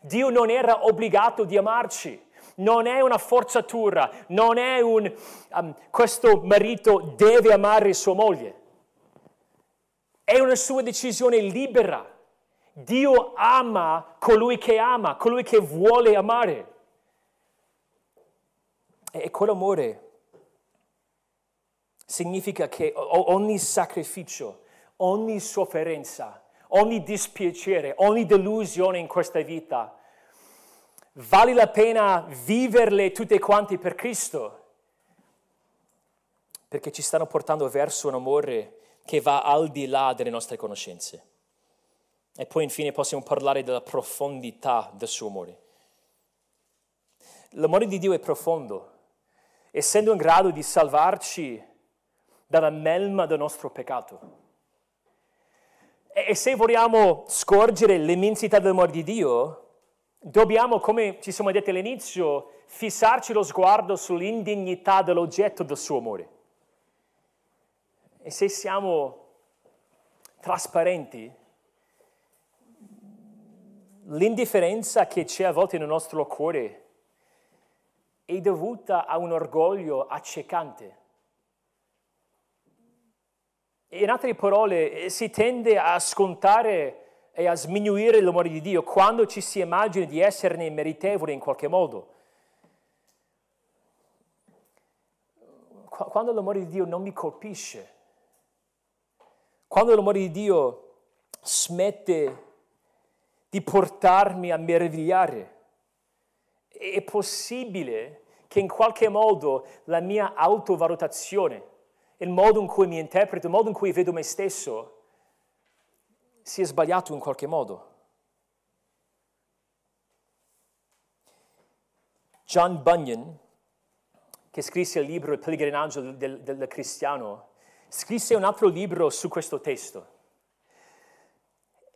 Dio non era obbligato di amarci, non è una forzatura, non è un um, questo marito deve amare sua moglie. È una sua decisione libera. Dio ama colui che ama, colui che vuole amare. E quell'amore significa che ogni sacrificio, ogni sofferenza, ogni dispiacere, ogni delusione in questa vita, vale la pena viverle tutte quante per Cristo, perché ci stanno portando verso un amore che va al di là delle nostre conoscenze. E poi infine possiamo parlare della profondità del suo amore. L'amore di Dio è profondo, essendo in grado di salvarci dalla melma del nostro peccato. E se vogliamo scorgere l'immensità dell'amore di Dio, dobbiamo, come ci siamo detti all'inizio, fissarci lo sguardo sull'indignità dell'oggetto del suo amore. E se siamo trasparenti, l'indifferenza che c'è a volte nel nostro cuore è dovuta a un orgoglio accecante. In altre parole, si tende a scontare e a sminuire l'amore di Dio quando ci si immagina di esserne meritevoli in qualche modo. Quando l'amore di Dio non mi colpisce, quando l'amore di Dio smette di portarmi a meravigliare, è possibile che in qualche modo la mia autovalutazione, il modo in cui mi interpreto, il modo in cui vedo me stesso, sia sbagliato in qualche modo. John Bunyan, che scrisse il libro Il pellegrinaggio del, del, del cristiano, scrisse un altro libro su questo testo.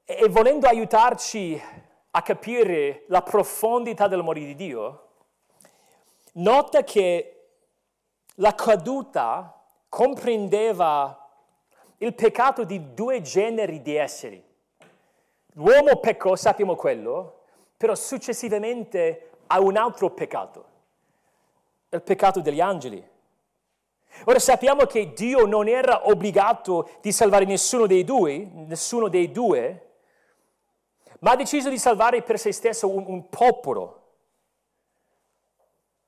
E, volendo aiutarci a capire la profondità dell'amore di Dio, nota che la caduta comprendeva il peccato di due generi di esseri. L'uomo peccò, sappiamo quello, però successivamente ha un altro peccato, il peccato degli angeli. Ora sappiamo che Dio non era obbligato di salvare nessuno dei due, nessuno dei due, ma ha deciso di salvare per se stesso un, un popolo.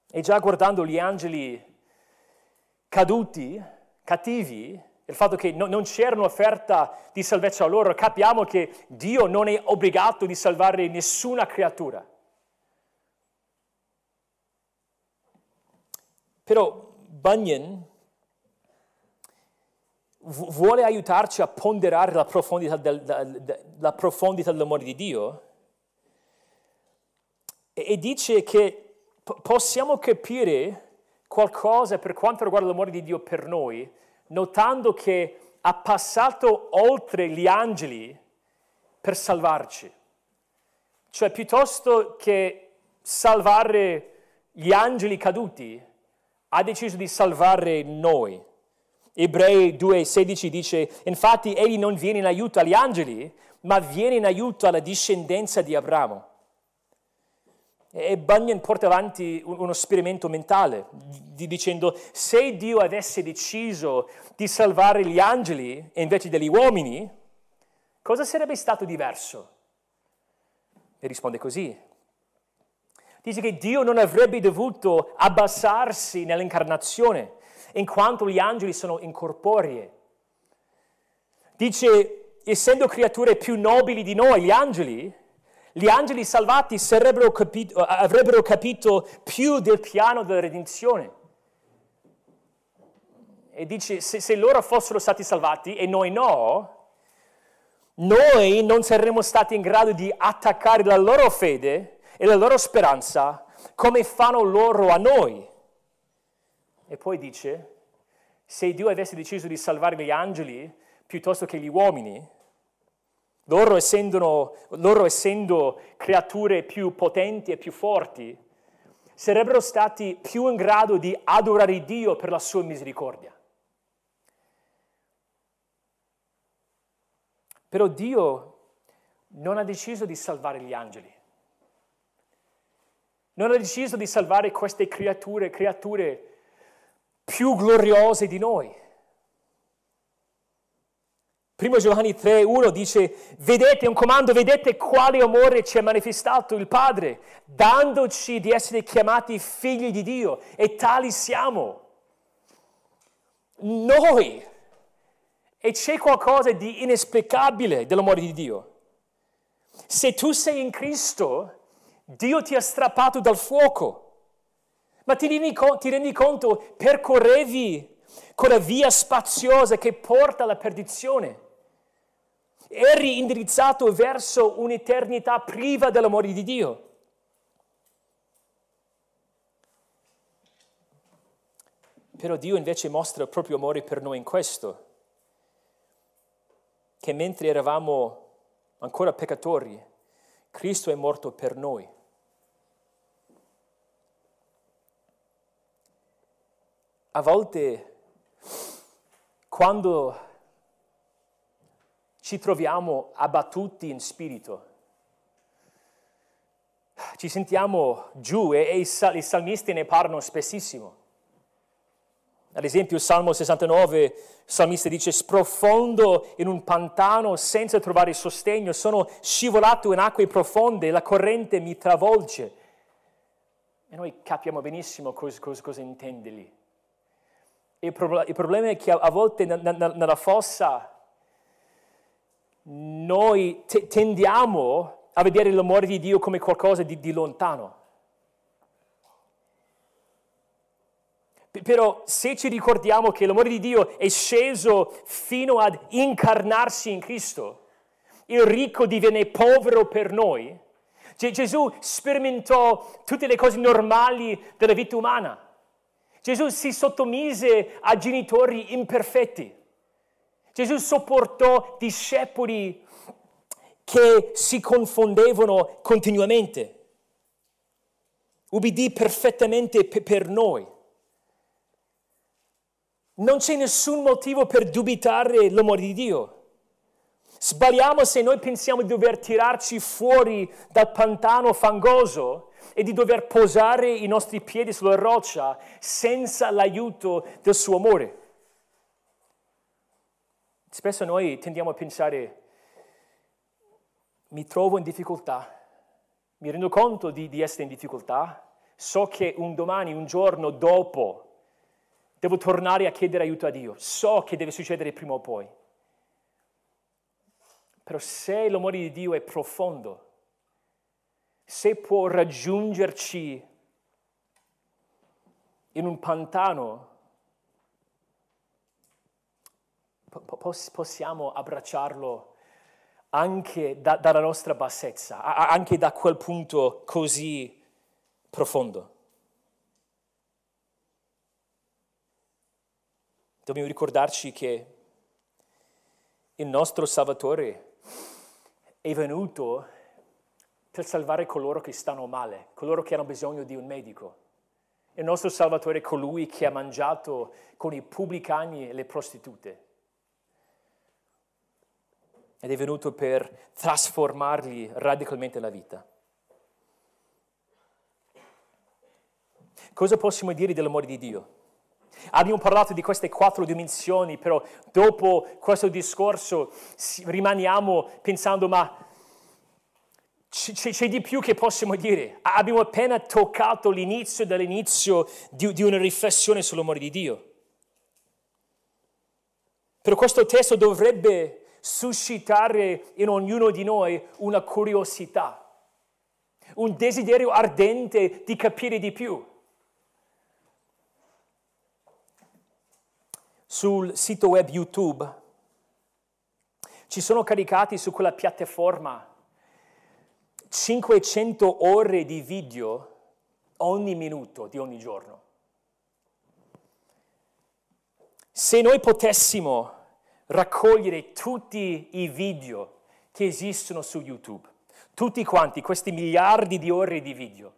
E già guardando gli angeli caduti, cattivi, il fatto che no, non c'era un'offerta di salvezza a loro, capiamo che Dio non è obbligato di salvare nessuna creatura. Però Bunyan vuole aiutarci a ponderare la profondità, del, la profondità dell'amore di Dio e dice che possiamo capire qualcosa per quanto riguarda l'amore di Dio per noi, notando che ha passato oltre gli angeli per salvarci. Cioè, piuttosto che salvare gli angeli caduti, ha deciso di salvare noi. Ebrei 2,16 dice, infatti egli non viene in aiuto agli angeli, ma viene in aiuto alla discendenza di Abramo. E Bunyan porta avanti uno esperimento mentale, dicendo, se Dio avesse deciso di salvare gli angeli invece degli uomini, cosa sarebbe stato diverso? E risponde così. Dice che Dio non avrebbe dovuto abbassarsi nell'incarnazione in quanto gli angeli sono incorporei. Dice, essendo creature più nobili di noi, gli angeli, gli angeli salvati capito, avrebbero capito più del piano della redenzione. E dice, se, se loro fossero stati salvati e noi no, noi non saremmo stati in grado di attaccare la loro fede e la loro speranza come fanno loro a noi. E poi dice, se Dio avesse deciso di salvare gli angeli piuttosto che gli uomini, loro essendo, loro essendo creature più potenti e più forti, sarebbero stati più in grado di adorare Dio per la sua misericordia. Però Dio non ha deciso di salvare gli angeli. Non ha deciso di salvare queste creature, creature più gloriose di noi. Primo Giovanni 3:1 dice, vedete un comando, vedete quale amore ci ha manifestato il Padre, dandoci di essere chiamati figli di Dio, e tali siamo. Noi. E c'è qualcosa di inesplicabile dell'amore di Dio. Se tu sei in Cristo, Dio ti ha strappato dal fuoco. Ma ti rendi, ti rendi conto, percorrevi quella via spaziosa che porta alla perdizione. Eri indirizzato verso un'eternità priva dell'amore di Dio. Però Dio invece mostra il proprio amore per noi in questo, che mentre eravamo ancora peccatori, Cristo è morto per noi. A volte, quando ci troviamo abbattuti in spirito, ci sentiamo giù e, e i, i salmisti ne parlano spessissimo. Ad esempio, Salmo 69, il salmista dice, sprofondo in un pantano senza trovare sostegno, sono scivolato in acque profonde, la corrente mi travolge. E noi capiamo benissimo cosa, cosa, cosa intende lì. Il, pro- il, problema è che a, a volte n- n- nella fossa noi t- tendiamo a vedere l'amore di Dio come qualcosa di, di lontano. Però se ci ricordiamo che l'amore di Dio è sceso fino ad incarnarsi in Cristo, il ricco divenne povero per noi, Gesù sperimentò tutte le cose normali della vita umana. Gesù si sottomise a genitori imperfetti. Gesù sopportò discepoli che si confondevano continuamente. Ubbidì perfettamente per noi. Non c'è nessun motivo per dubitare l'amore di Dio. Sbagliamo se noi pensiamo di dover tirarci fuori dal pantano fangoso e di dover posare i nostri piedi sulla roccia senza l'aiuto del suo amore. Spesso noi tendiamo a pensare, mi trovo in difficoltà, mi rendo conto di, di essere in difficoltà, so che un domani, un giorno dopo, Devo tornare a chiedere aiuto a Dio. So che deve succedere prima o poi. Però se l'amore di Dio è profondo, se può raggiungerci in un pantano, possiamo abbracciarlo anche da, dalla nostra bassezza, anche da quel punto così profondo. Dobbiamo ricordarci che il nostro Salvatore è venuto per salvare coloro che stanno male, coloro che hanno bisogno di un medico. Il nostro Salvatore è colui che ha mangiato con i pubblicani e le prostitute. Ed è venuto per trasformargli radicalmente la vita. Cosa possiamo dire dell'amore di Dio? Abbiamo parlato di queste quattro dimensioni, però dopo questo discorso rimaniamo pensando, ma c'è, c'è, di più che possiamo dire. Abbiamo appena toccato l'inizio dell'inizio di, di una riflessione sull'amore di Dio. Però questo testo dovrebbe suscitare in ognuno di noi una curiosità, un desiderio ardente di capire di più. sul sito web YouTube ci sono caricati su quella piattaforma 500 ore di video ogni minuto di ogni giorno. Se noi potessimo raccogliere tutti i video che esistono su YouTube, tutti quanti, questi miliardi di ore di video,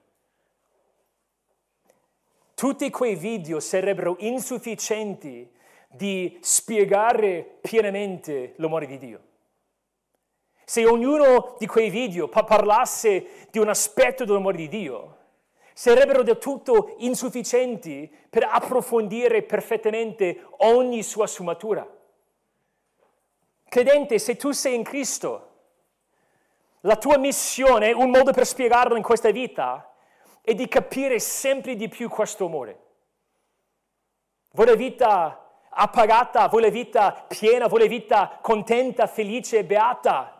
tutti quei video sarebbero insufficienti di spiegare pienamente l'amore di Dio. Se ognuno di quei video parlasse di un aspetto dell'amore di Dio, sarebbero del tutto insufficienti per approfondire perfettamente ogni sua sfumatura. Credente, se tu sei in Cristo, la tua missione, un modo per spiegarlo in questa vita, è di capire sempre di più questo amore. Vuoi la vita appagata, vuoi la vita piena, vuoi la vita contenta, felice e beata,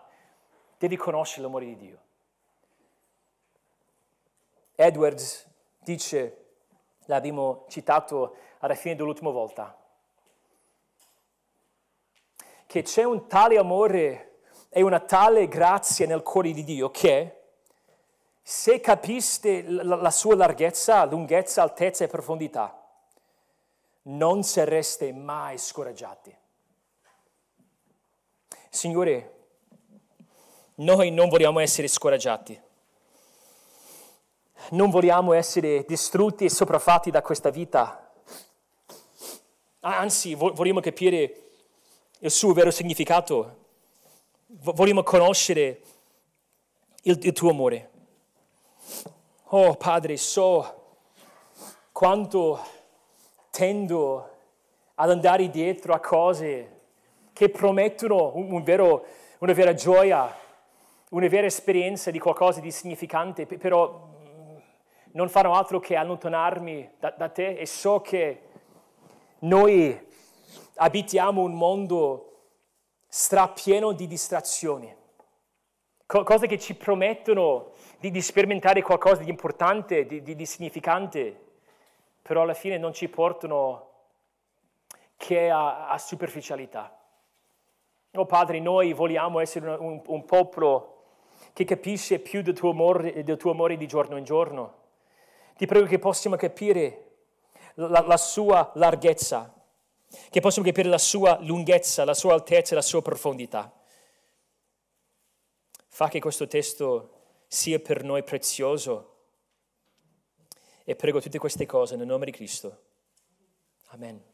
devi conoscere l'amore di Dio. Edwards dice, l'abbiamo citato alla fine dell'ultima volta, che c'è un tale amore e una tale grazia nel cuore di Dio che se capiste la, sua larghezza, lunghezza, altezza e profondità, non sareste mai scoraggiati. Signore, noi non vogliamo essere scoraggiati. Non vogliamo essere distrutti e sopraffatti da questa vita. Anzi, vogliamo capire il suo vero significato. Vogliamo conoscere il, il tuo amore. Oh Padre, so quanto tendo ad andare dietro a cose che promettono un, un vero, una vera gioia, una vera esperienza di qualcosa di significante, però mm, non fanno altro che allontanarmi da, da te e so che noi abitiamo un mondo strapieno di distrazioni, cose che ci promettono di, di sperimentare qualcosa di importante, di, di, di significante, però alla fine non ci portano che a, a superficialità. Oh Padre, noi vogliamo essere un, un, popolo che capisce più del tuo, amore, del tuo amore di giorno in giorno. Ti prego che possiamo capire la, la sua larghezza, che possiamo capire la sua lunghezza, la sua altezza la sua profondità. Fa che questo testo sia per noi prezioso e prego tutte queste cose nel nome di Cristo. Amen.